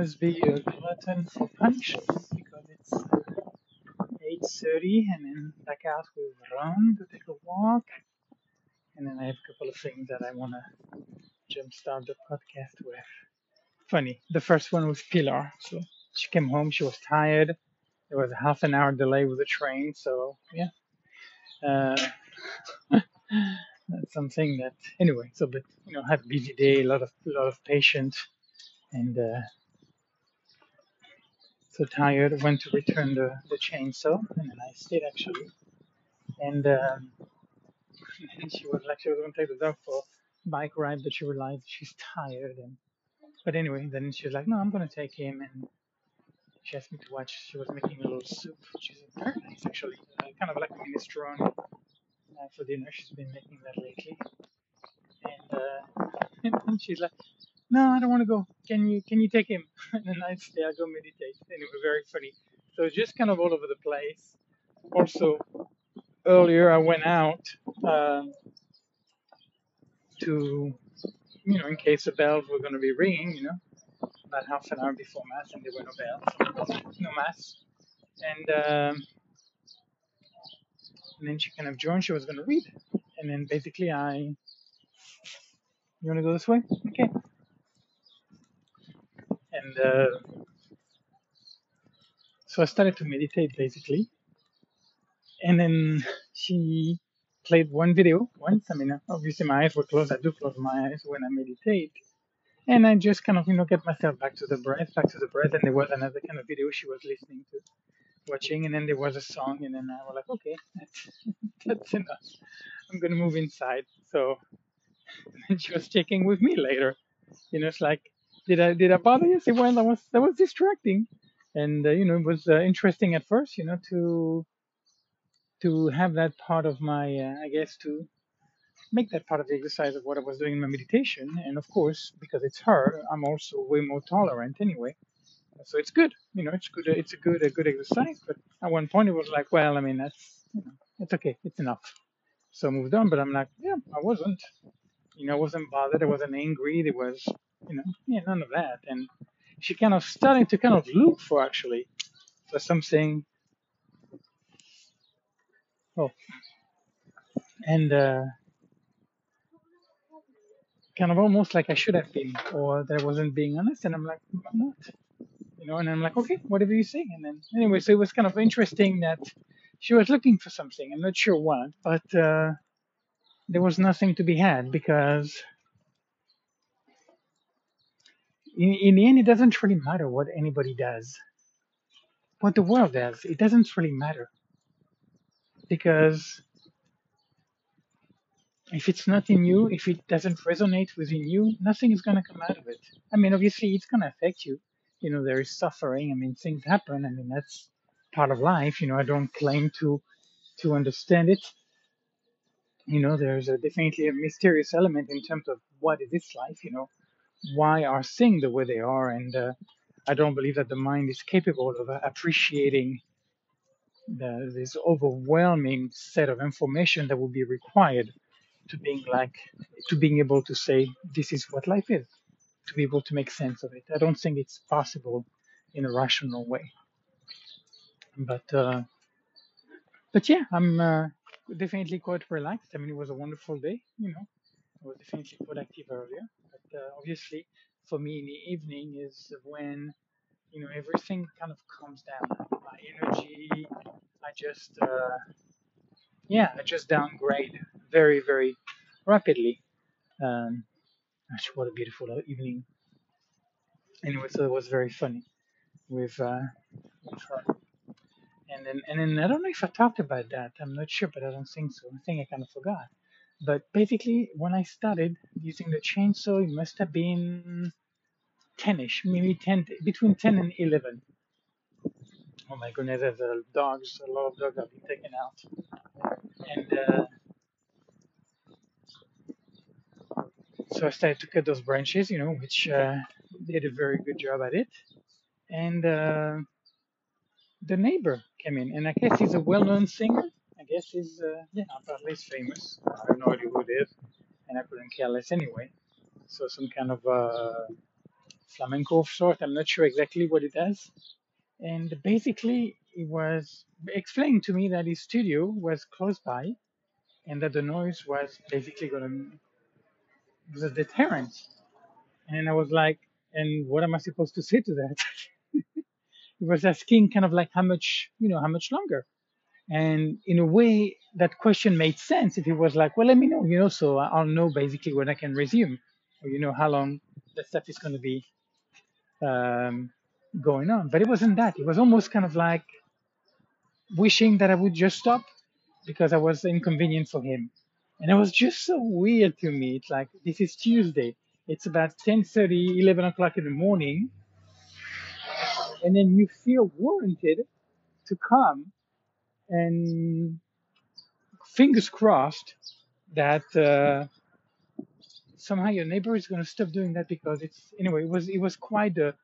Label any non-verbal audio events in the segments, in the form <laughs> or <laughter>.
Well, must be a glutton for punishment because it's uh, 8:30 and then back out with Ron to take a walk, and then I have a couple of things that I want to jumpstart the podcast with. Funny, the first one was Pilar. So she came home, she was tired. There was a half an hour delay with the train, so yeah. Uh, <laughs> that's something that anyway. So, but you know, had a busy day, a lot of a lot of patients, and uh, so tired. Went to return the the chainsaw, and then I stayed actually. And, um, and <laughs> she was like, she was going to take the dog for bike ride, but she realized she's tired. And but anyway, then she was like, no, I'm going to take him. And she asked me to watch. She was making a little soup, which is very nice actually, uh, kind of like a minestrone uh, for dinner. She's been making that lately. And, uh, <laughs> and she's like, no, I don't want to go. Can you can you take him? <laughs> and then I say I go meditate. Anyway, very funny. So just kind of all over the place. Also, earlier I went out um, to, you know, in case the bells were going to be ringing, you know, about half an hour before mass, and there were no bells, no mass. And um, and then she kind of joined. She was going to read, and then basically I, you want to go this way? Okay. And uh, so I started to meditate basically, and then she played one video once. I mean, obviously my eyes were closed. I do close my eyes when I meditate, and I just kind of you know get myself back to the breath, back to the breath. And there was another kind of video she was listening to, watching, and then there was a song, and then I was like, okay, <laughs> that's that's enough. I'm gonna move inside. So <laughs> and she was checking with me later. You know, it's like, did I did I bother you? Say, well, that was that was distracting, and uh, you know, it was uh, interesting at first. You know, to to have that part of my, uh, I guess, to make that part of the exercise of what I was doing in my meditation. And of course, because it's her, I'm also way more tolerant anyway. So it's good, you know, it's good. It's a good, a good exercise. But at one point, it was like, well, I mean, that's, you know, it's okay, it's enough. So I moved on. But I'm like, yeah, I wasn't, you know, I wasn't bothered. I wasn't angry. There was, you know, yeah, none of that. And she kind of started to kind of look for actually for something. Oh, and uh, kind of almost like I should have been, or that I wasn't being honest. And I'm like, I'm not, you know. And I'm like, okay, whatever you say. And then anyway, so it was kind of interesting that she was looking for something. I'm not sure what, but uh, there was nothing to be had because in, in the end, it doesn't really matter what anybody does, what the world does. It doesn't really matter because if it's not in you, if it doesn't resonate within you, nothing is going to come out of it. I mean, obviously, it's going to affect you. You know, there is suffering. I mean, things happen. I mean, that's part of life. You know, I don't claim to to understand it. You know, there's a, definitely a mysterious element in terms of what is this life. You know, why are things the way they are, and uh, I don't believe that the mind is capable of uh, appreciating the, this overwhelming set of information that would be required to being like to being able to say this is what life is to be able to make sense of it. I don't think it's possible in a rational way. But uh, but yeah i'm uh, definitely quite relaxed. I mean it was a wonderful day you know. I was definitely productive earlier uh, obviously for me in the evening is when you know everything kind of calms down. My energy i just uh, yeah i just downgrade very very rapidly. Um, gosh, what a beautiful evening. Anyway so it was very funny with uh, with her. And then and then i don't know if i talked about that. I'm not sure but i don't think so. I think i kind of forgot but basically when i started using the chainsaw it must have been 10ish maybe 10 between 10 and 11 oh my goodness there's uh, dogs a lot of dogs have been taken out and uh, so I started to cut those branches, you know, which uh, did a very good job at it. And uh, the neighbor came in, and I guess he's a well-known singer. Guess he's, uh, yeah, apparently he's famous. I have no idea who it is, and I couldn't care less anyway. so some kind of uh, flamenco of sort. I'm not sure exactly what it does. And basically, it was explained to me that his studio was close by and that the noise was basically going to was a deterrent. And I was like, and what am I supposed to say to that? <laughs> he was asking kind of like how much, you know, how much longer. And in a way, that question made sense if he was like, well, let me know, you know, so I'll know basically when I can resume, or you know how long the stuff is going to be um, going on. But it wasn't that. It was almost kind of like wishing that I would just stop because I was inconvenient for him. And it was just so weird to me. It's like, this is Tuesday. It's about 10.30, 11 o'clock in the morning. And then you feel warranted to come and fingers crossed that uh, somehow your neighbor is going to stop doing that because it's anyway it was it was quite the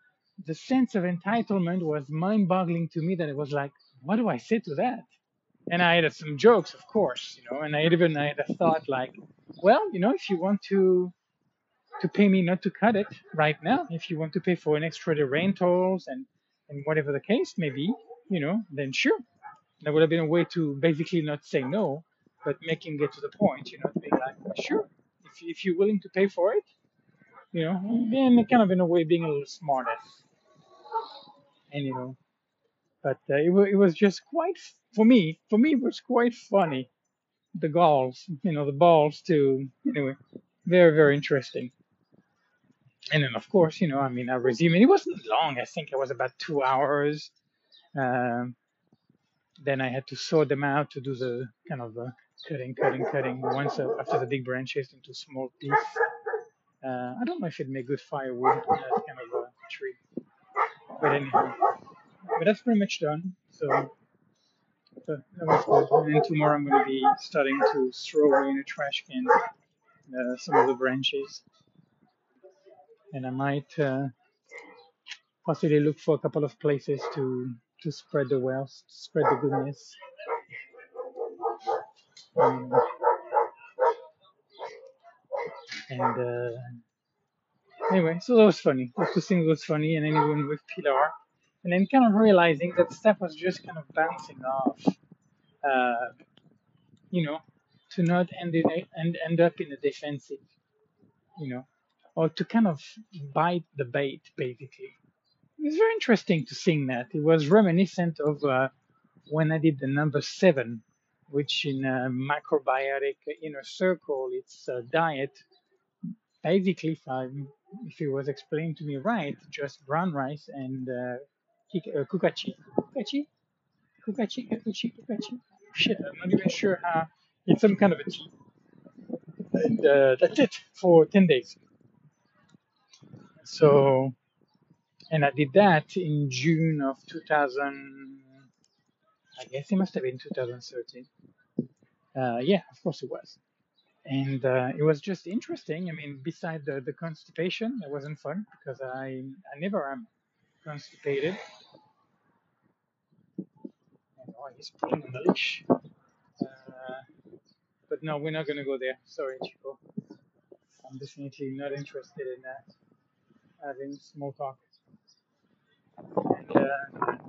the sense of entitlement was mind-boggling to me that it was like what do i say to that? And i had some jokes of course you know and i even i had a thought like well you know if you want to to pay me not to cut it right now if you want to pay for an extra the rentals and and whatever the case may be you know then sure there would have been a way to basically not say no but making it to the point you know to be like sure if, if you're willing to pay for it you know and kind of in a way being a little smarter. And you know but uh, it, it was just quite for me for me it was quite funny. The galls you know the balls to anyway very very interesting. And then of course you know i mean i resumed. It wasn't long. I think it was about two hours. Um, then i had to sort them out to do the kind of uh, cutting cutting cutting once uh, after the big branches into small pieces uh, i don't know if it made good firewood that kind of a tree. But anyhow but that's pretty much done. So So that was good. And tomorrow I'm going to be starting to throw away in a trash can uh, some of the branches, and I might uh, possibly look for a couple of places to to spread the wealth, spread the goodness. Um, and uh, anyway, so that was funny. Those two things was funny, and then even with Pilar, and then kind of realizing that stuff was just kind of bouncing off. Uh, you know, to not end in a, end end up in a defensive. You know, or to kind of bite the bait, basically. It was very interesting to sing that. It was reminiscent of uh, when I did the number seven, which in a macrobiotic inner circle, it's a diet. Basically, if, I, if it was explained to me right, just brown rice and uh, kik- uh, kukachi. Kukachi? Kukachi? Kukachi? Kukachi? Shit, I'm not even sure how. It's some kind of a tea. And uh, that's it for 10 days. So, and I did that in June of 2000. I guess it must have been 2013. Uh, yeah, of course it was. And uh, it was just interesting. I mean, beside the, the constipation, it wasn't fun because I I never am constipated. And oh, he's pulling on the leash. Uh, but no, we're not gonna go there. Sorry, Chico. I'm definitely not interested in that. Having small talk. And,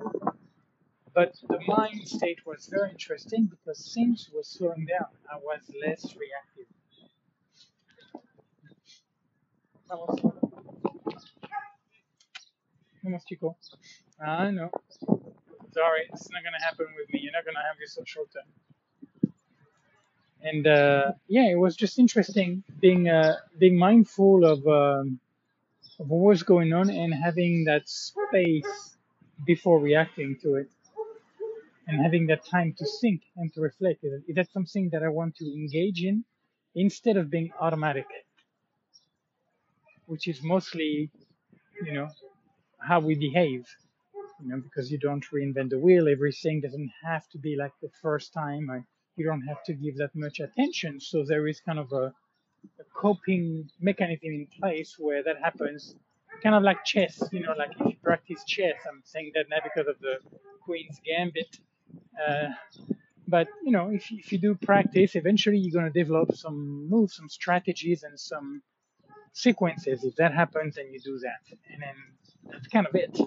but the mind state was very interesting because things were slowing down. I was less reactive. Vamos, vamos, Chico. I know. Sorry, it's not gonna happen with me. You're not gonna have your social time. And uh, yeah, it was just interesting being uh, being mindful of, um, of what was going on and having that space before reacting to it, and having that time to think and to reflect. Is that something that I want to engage in instead of being automatic, which is mostly, you know, how we behave. You know, because you don't reinvent the wheel. Everything doesn't have to be like the first time. You don't have to give that much attention. So there is kind of a a coping mechanism in place where that happens, kind of like chess. You know, like if you practice chess, I'm saying that now because of the Queen's Gambit. Uh, but you know, if if you do practice, eventually you're going to develop some moves, some strategies, and some sequences. If that happens, then you do that, and then that's kind of it.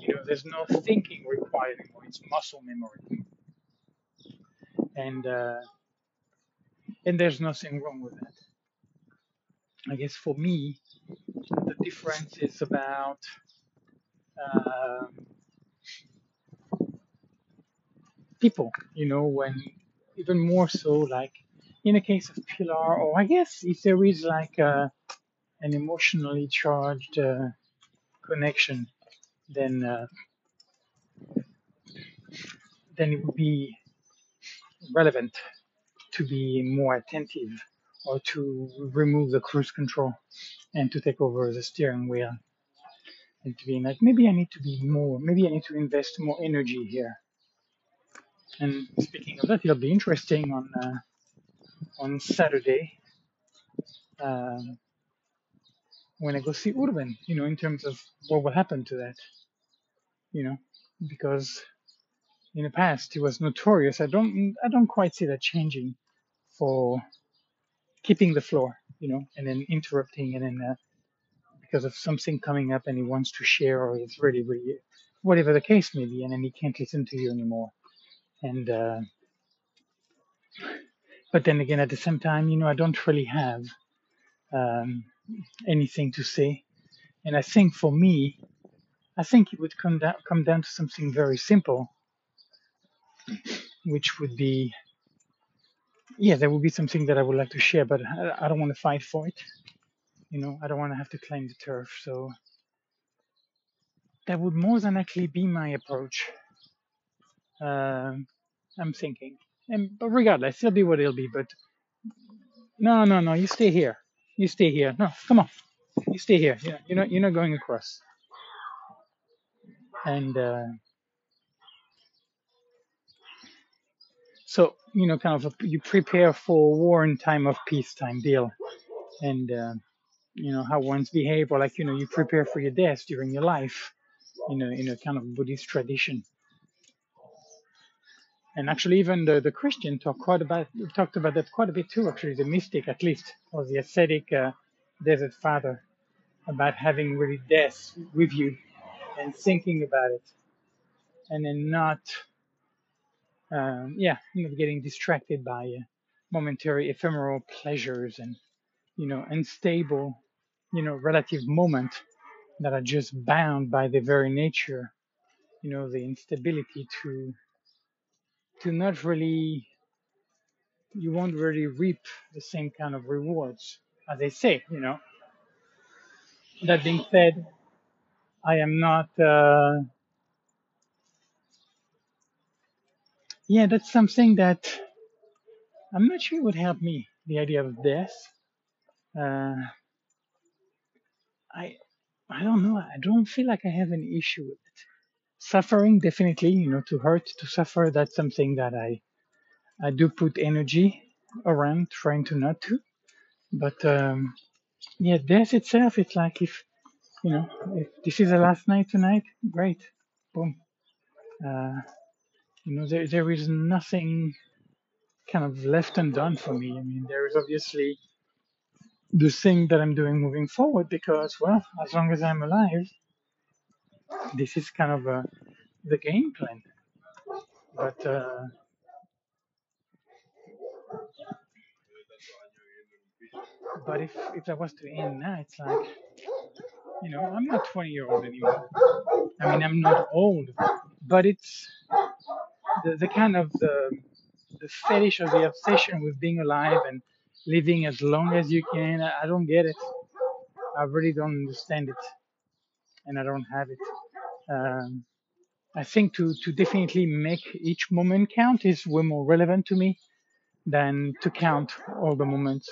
You know, there's no thinking required anymore. It's muscle memory, and uh, and there's nothing wrong with that. I guess for me, the difference is about um people. You know, when even more so, like in a case of Pilar, or I guess if there is like uh an emotionally charged uh, connection, then uh, then it would be relevant to be more attentive or to remove the cruise control and to take over the steering wheel and to be like maybe I need to be more maybe I need to invest more energy here. And speaking of that, it'll be interesting on uh, on Saturday um, when I go see Urban. You know, in terms of what will happen to that. You know, because in the past he was notorious. I don't I don't quite see that changing for keeping the floor. You know, and then interrupting and then uh, because of something coming up and he wants to share or it's really really whatever the case may be, and then he can't listen to you anymore. And uh, but then again, at the same time, you know, I don't really have um, anything to say. And I think for me, I think it would come down come down to something very simple, which would be yeah, there would be something that I would like to share, but I, don't want to fight for it. You know, I don't want to have to claim the turf. So that would more than likely be my approach. Um I'm thinking, and but regardless, it'll be what it'll be. But no, no, no, you stay here. You stay here. No, come on, you stay here. Yeah, you're not you're not going across. And uh, so you know, kind of a, you prepare for war in time of peacetime deal, and uh, you know how one's behave, or like you know, you prepare for your death during your life. You know, in a kind of Buddhist tradition And actually, even the, the Christian talk quite about talked about that quite a bit too. Actually, the mystic, at least, or the ascetic uh, desert father, about having really death with you and thinking about it, and then not, um, yeah, not getting distracted by uh, momentary, ephemeral pleasures and you know unstable, you know, relative moment that are just bound by the very nature, you know, the instability to to not really you won't really reap the same kind of rewards as they say you know. That being said i am not uh yeah that's something that i'm not sure would help me the idea of death. Uh i i don't know. I don't feel like i have an issue with it. Suffering definitely you know to hurt to suffer that's something that i i do put energy around trying to not to. But um yeah death itself it's like if you know if this is the last night tonight great boom. Uh you know there, there is nothing kind of left undone for me. I mean there is obviously the thing that i'm doing moving forward because well as long as i'm alive this is kind of uh, the game plan. But uh but if if that was to end now it's like you know i'm not 20 year old anymore. I mean i'm not old but it's the, the kind of the the fetish or the obsession with being alive and living as long as you can i, don't get it i really don't understand it and i don't have it um I think to, to definitely make each moment count is way more relevant to me than to count all the moments.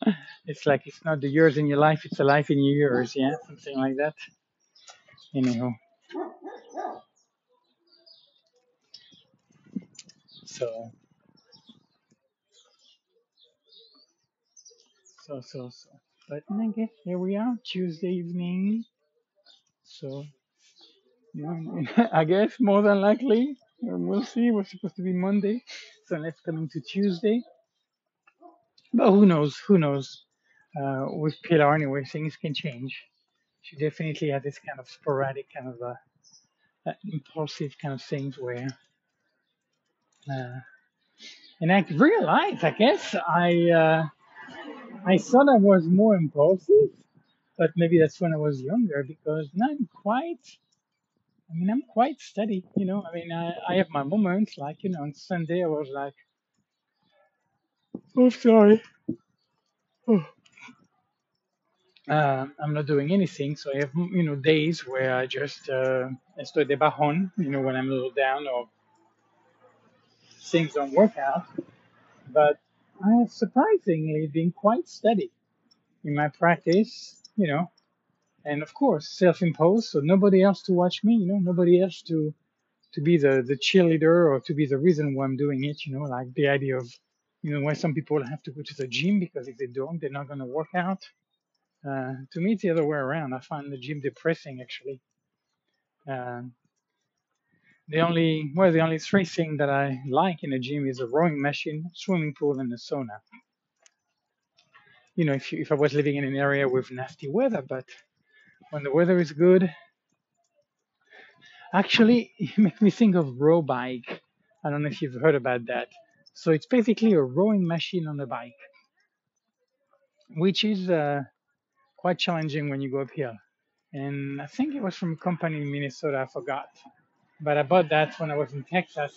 <sighs> It's like it's not the years in your life, it's a life in your years, yeah, something like that. Anyhow, so so so so. But okay, here we are, Tuesday evening. So <laughs> I guess more than likely um, we'll see. We're supposed to be Monday, so let's come into Tuesday. But who knows? Who knows? Uh, with Pilar, anyway, things can change. She definitely had this kind of sporadic, kind of uh, uh, impulsive kind of things where, uh, and I realized, I guess, I uh, I thought I was more impulsive, but maybe that's when I was younger because now I'm quite. I mean, I'm quite steady, you know. I mean, I, I have my moments, like you know, on Sunday I was like, oh, sorry, oh, uh, I'm not doing anything. So I have, you know, days where I just uh, estoy de bajón, you know, when I'm a little down or things don't work out. But I have surprisingly been quite steady in my practice, you know, and of course self-imposed, so nobody else to watch me, you know, nobody else to to be the the cheerleader or to be the reason why I'm doing it, you know, like the idea of you know why some people have to go to the gym because if they don't, they're not going to work out Uh, to me, it's the other way around. I find the gym depressing, actually. Um, the only, well, the only three things that I like in a gym is a rowing machine, swimming pool, and a sauna. You know, if you, if I was living in an area with nasty weather, but when the weather is good, actually, <laughs> it makes me think of row bike. I don't know if you've heard about that. So it's basically a rowing machine on a bike, which is uh, quite challenging when you go uphill. And I think it was from a company in Minnesota, I forgot. But I bought that when I was in Texas,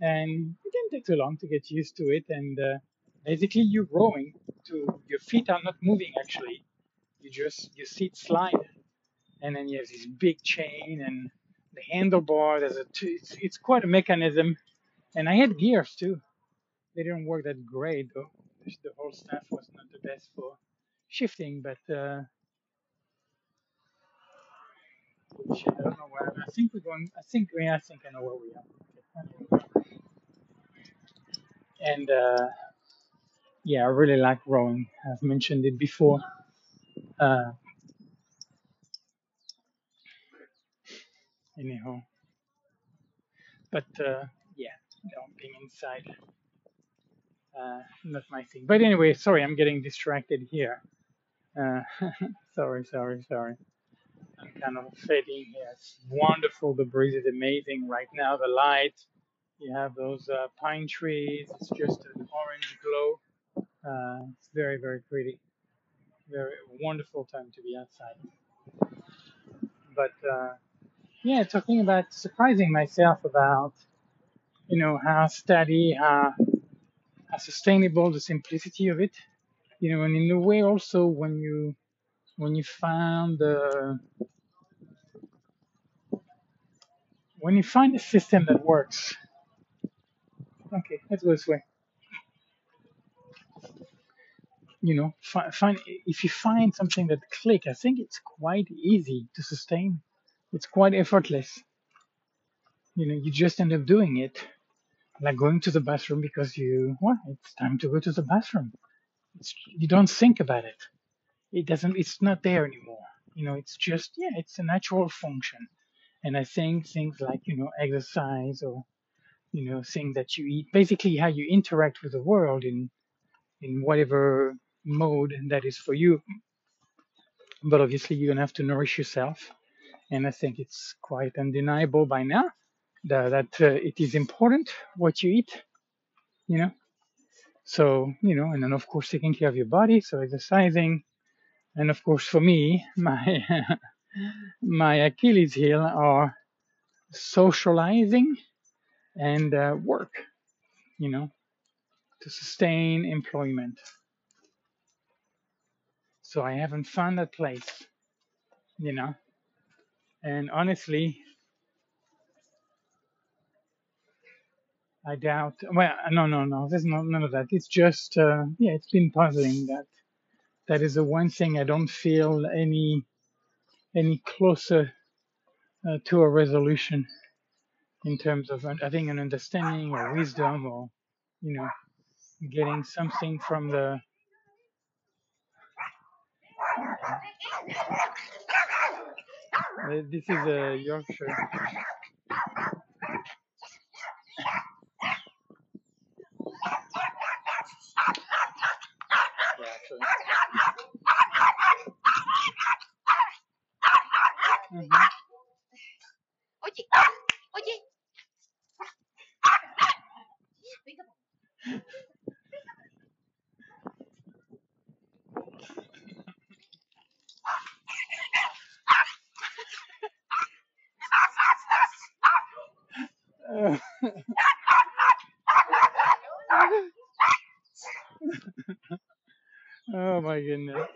and it didn't take too long to get used to it. And uh, basically, you're rowing to your feet are not moving actually. You just your seat slide, and then you have this big chain and the handlebar. There's a it's, it's quite a mechanism. And I had gears too. They didn't work that great though. The whole staff was not the best for shifting, but uh, I don't know where. I think we're going. I think yeah, I think I know where we are. And uh, yeah, I really like rowing. I've mentioned it before. Uh, anyhow, but uh, yeah, being inside, uh, not my thing. But anyway, sorry, I'm getting distracted here. Uh, <laughs> sorry, sorry, sorry. I'm kind of fading here. It's wonderful. The breeze is amazing right now. The light. You have those uh, pine trees. It's just an orange glow. Uh, it's very, very pretty. Very wonderful time to be outside. But uh, yeah, talking about surprising myself about you know how steady, how, how sustainable the simplicity of it. You know, and in a way also when you when you find the when you find a system that works. Okay, let's go this way. You know, fi- find if you find something that click, I think it's quite easy to sustain. It's quite effortless. You know, you just end up doing it, like going to the bathroom because you, well, it's time to go to the bathroom. It's, you don't think about it. It doesn't. It's not there anymore. You know, it's just yeah, it's a natural function. And I think things like you know exercise or you know things that you eat, basically how you interact with the world in in whatever mode that is for you. But obviously, you're gonna have to nourish yourself. And I think it's quite undeniable by now that, that uh, it is important what you eat. You know, so you know, and then of course taking care of your body, so exercising, and of course for me, <laughs> my my Achilles heel are socializing and uh, work. You know, to sustain employment. So I haven't found that place. You know, and honestly, I doubt. Well, no, no, no. There's no none of that. It's just, uh, yeah, it's been puzzling that that is the one thing I don't feel any any closer uh, to a resolution in terms of I think an understanding or wisdom or you know getting something from the. Uh, this is a Yorkshire. Mhm. Oye, oye. Venga, Uh, oh my goodness.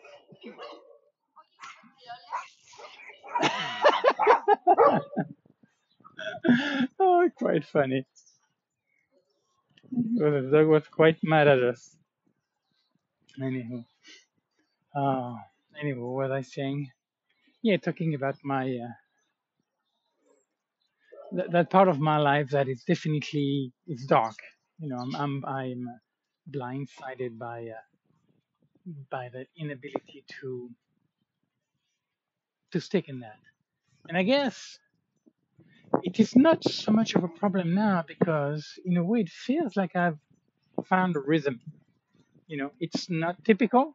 <laughs> oh, quite funny. Well, the dog was quite mad at us. Anyhow, uh, anyway, what was I saying? Yeah, talking about my uh, that, that part of my life that is definitely it's dark. You know, I'm I'm I'm blindsided by uh, by the inability to to stick in that. And I guess it is not so much of a problem now because in a way it feels like I've found a rhythm. You know, it's not typical.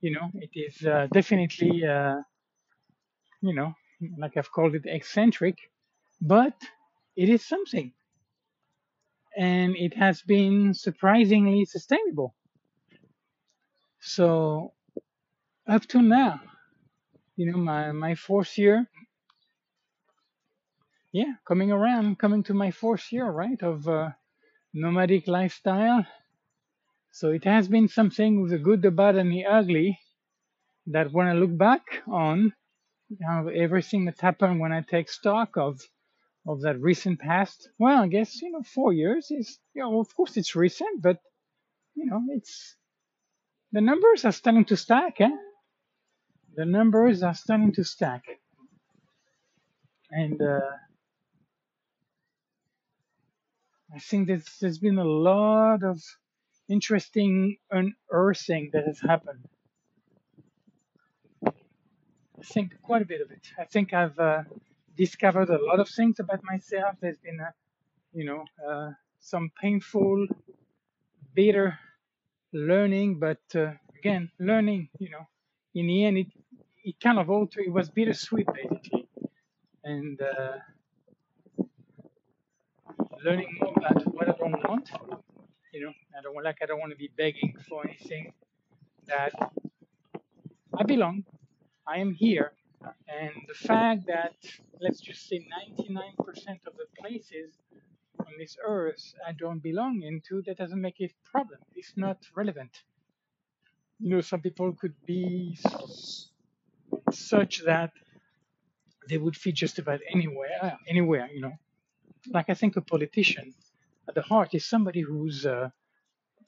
You know, it is uh, definitely uh, you know like I've called it eccentric, but it is something, and it has been surprisingly sustainable. So up to now, you know, my my fourth year, yeah, coming around, coming to my fourth year, right, of uh, nomadic lifestyle. So it has been something with the good, the bad, and the ugly that when I look back on you know, everything that's happened, when I take stock of of that recent past, well, I guess you know, four years is, you know, of course it's recent, but you know, it's the numbers are starting to stack, eh? The numbers are starting to stack, and uh, I think there's there's been a lot of interesting unearthing that has happened. I think quite a bit of it. I think I've uh, discovered a lot of things about myself. There's been, you know, uh, some painful, bitter learning, but uh, again, learning, you know, in the end, it it kind of altered. It was bittersweet, basically, and uh, learning more about what I don't want. You know, I don't like I don't want to be begging for anything that I belong. I am here, and the fact that let's just say 99% of the places on this earth I don't belong into, that doesn't make it a problem. It's not relevant. You know, some people could be such that they would fit just about anywhere, uh, anywhere. You know, like I think a politician at the heart is somebody who's uh,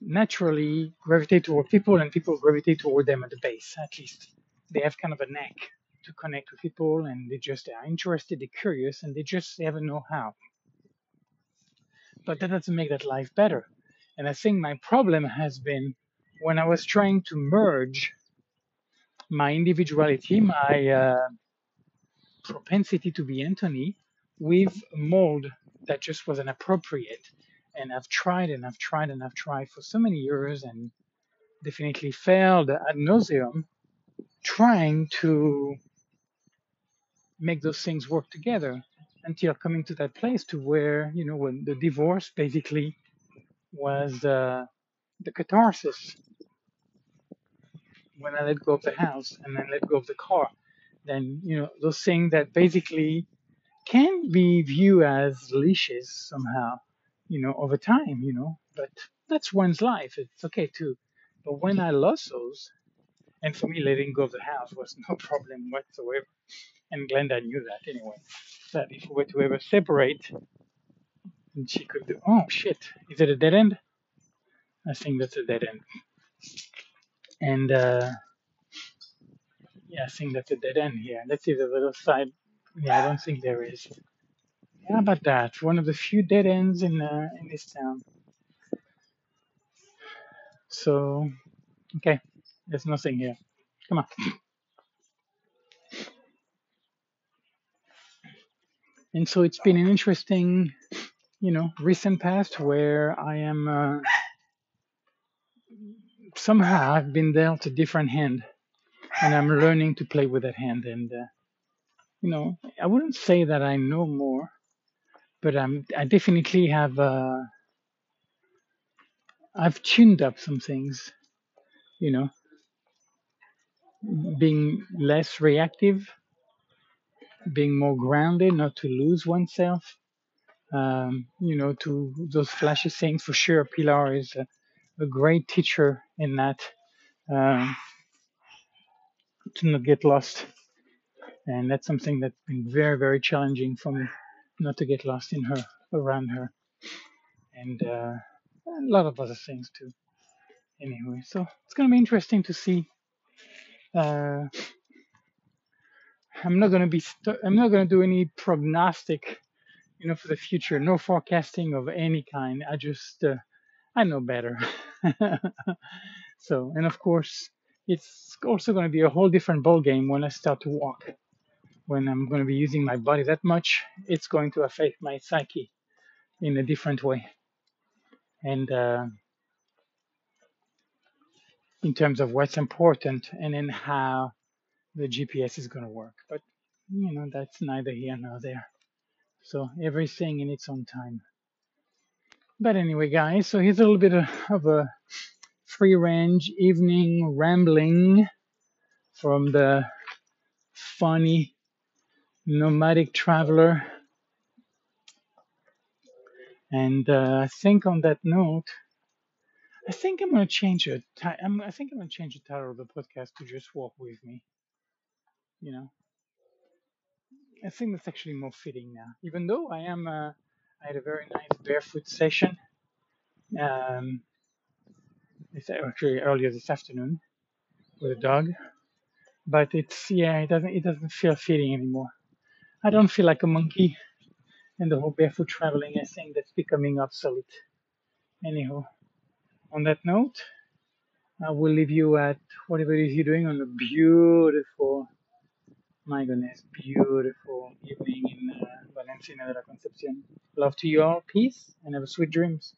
naturally gravitate toward people and people gravitate toward them at the base. At least they have kind of a knack to connect with people and they just are interested they're curious and they just they have a know-how. But that doesn't make that life better. And i think my problem has been when i was trying to merge my individuality my uh, propensity to be anthony with mold that just wasn't appropriate. And i've tried and i've tried and i've tried for so many years and definitely failed ad nauseum trying to make those things work together until coming to that place to where you know when the divorce basically was uh, the catharsis. When I let go of the house and then let go of the car then you know those things that basically can be viewed as leashes somehow you know over time you know but that's one's life. It's okay too but when I lost those and for me letting go of the house was no <laughs> problem whatsoever. And Glenda knew that anyway that if we were to ever separate and she could do oh shit is it a dead end? I think that's a dead end. And uh yeah i think that's a dead end here. Let's see the little side yeah i don't think there is. How about that? One of the few dead ends in uh, in this town. So okay. There's nothing here. Come on. And so it's been an interesting you know recent past where i am uh, somehow I've been dealt a different hand, and I'm learning to play with that hand. And uh, you know, I wouldn't say that I know more, but I'm I definitely have uh, I've tuned up some things. You know, being less reactive, being more grounded, not to lose oneself. Um, you know, to those flashy things for sure. Pilar is a, a great teacher in that. Um, to not get lost, and that's something that's been very, very challenging for me, not to get lost in her, around her, and uh, a lot of other things too. Anyway, so it's gonna be interesting to see. Uh, I'm not gonna be. St- I'm not gonna do any prognostic, you know, for the future. No forecasting of any kind. I just. Uh, I know better. <laughs> so, and of course, it's also going to be a whole different ball game when I start to walk. When I'm going to be using my body that much, it's going to affect my psyche in a different way. And uh, in terms of what's important and then how the GPS is going to work. But, you know, that's neither here nor there. So everything in its own time. But anyway, guys, so here's a little bit of, of a free range evening rambling from the funny nomadic traveler. And uh, I think on that note, I think I'm gonna change it. I'm, I think I'm gonna change the title of the podcast to just walk with me. You know, I think that's actually more fitting now. Even though I am, uh, I had a very nice barefoot session. Um, it's actually earlier this afternoon with a dog, but it's yeah, it doesn't it doesn't feel fitting anymore. I don't feel like a monkey, and the whole barefoot traveling, I think that's becoming obsolete. Anyhow, on that note, I will leave you at whatever it is you're doing on a beautiful, my goodness, beautiful evening in uh, Valencia de la Concepcion. Love to you all, peace, and have sweet dreams.